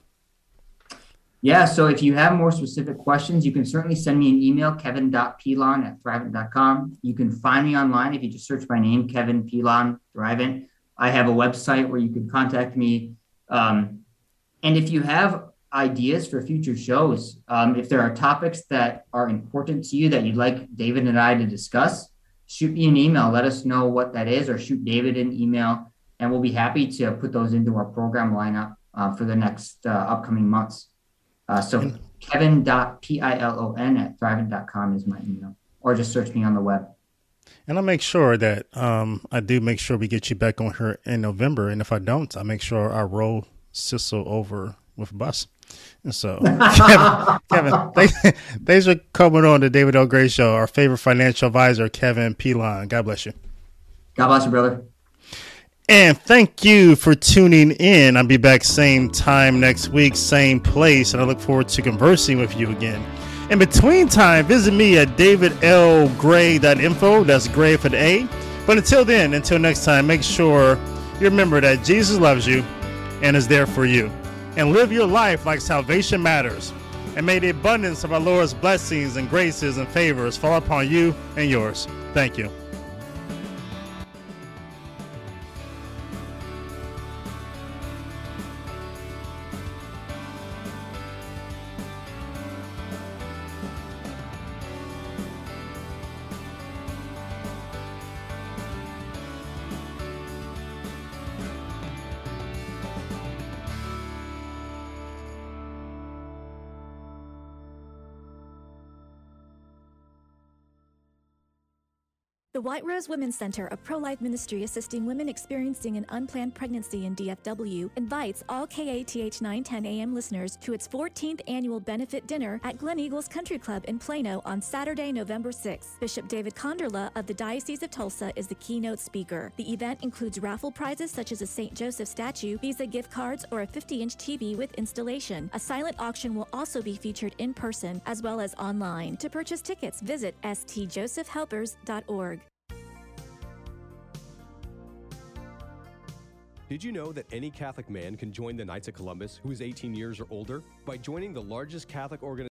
Speaker 6: Yeah, so if you have more specific questions, you can certainly send me an email, kevin.pilon at thrivent.com. You can find me online if you just search my name, Kevin Pilon Thrivent. I have a website where you can contact me. Um, and if you have ideas for future shows, um, if there are topics that are important to you that you'd like David and I to discuss, shoot me an email. Let us know what that is, or shoot David an email, and we'll be happy to put those into our program lineup uh, for the next uh, upcoming months. Uh, so kevin.pilon at thrivent.com is my email, or just search me on the web.
Speaker 1: And I'll make sure that um, I do make sure we get you back on here in November. And if I don't, I make sure I roll Sissel over with bus. And so, [laughs] Kevin, Kevin thanks, [laughs] thanks for coming on the David L. Gray Show. Our favorite financial advisor, Kevin Pilon. God bless you.
Speaker 6: God bless you, brother.
Speaker 1: And thank you for tuning in. I'll be back same time next week, same place, and I look forward to conversing with you again. In between time, visit me at davidlgray.info. That's gray for the A. But until then, until next time, make sure you remember that Jesus loves you and is there for you. And live your life like salvation matters. And may the abundance of our Lord's blessings and graces and favors fall upon you and yours. Thank you.
Speaker 7: The White Rose Women's Center, a pro life ministry assisting women experiencing an unplanned pregnancy in DFW, invites all KATH 910 AM listeners to its 14th annual benefit dinner at Gleneagles Country Club in Plano on Saturday, November 6th. Bishop David Konderla of the Diocese of Tulsa is the keynote speaker. The event includes raffle prizes such as a St. Joseph statue, Visa gift cards, or a 50 inch TV with installation. A silent auction will also be featured in person as well as online. To purchase tickets, visit stjosephhelpers.org.
Speaker 8: Did you know that any Catholic man can join the Knights of Columbus who is 18 years or older? By joining the largest Catholic organization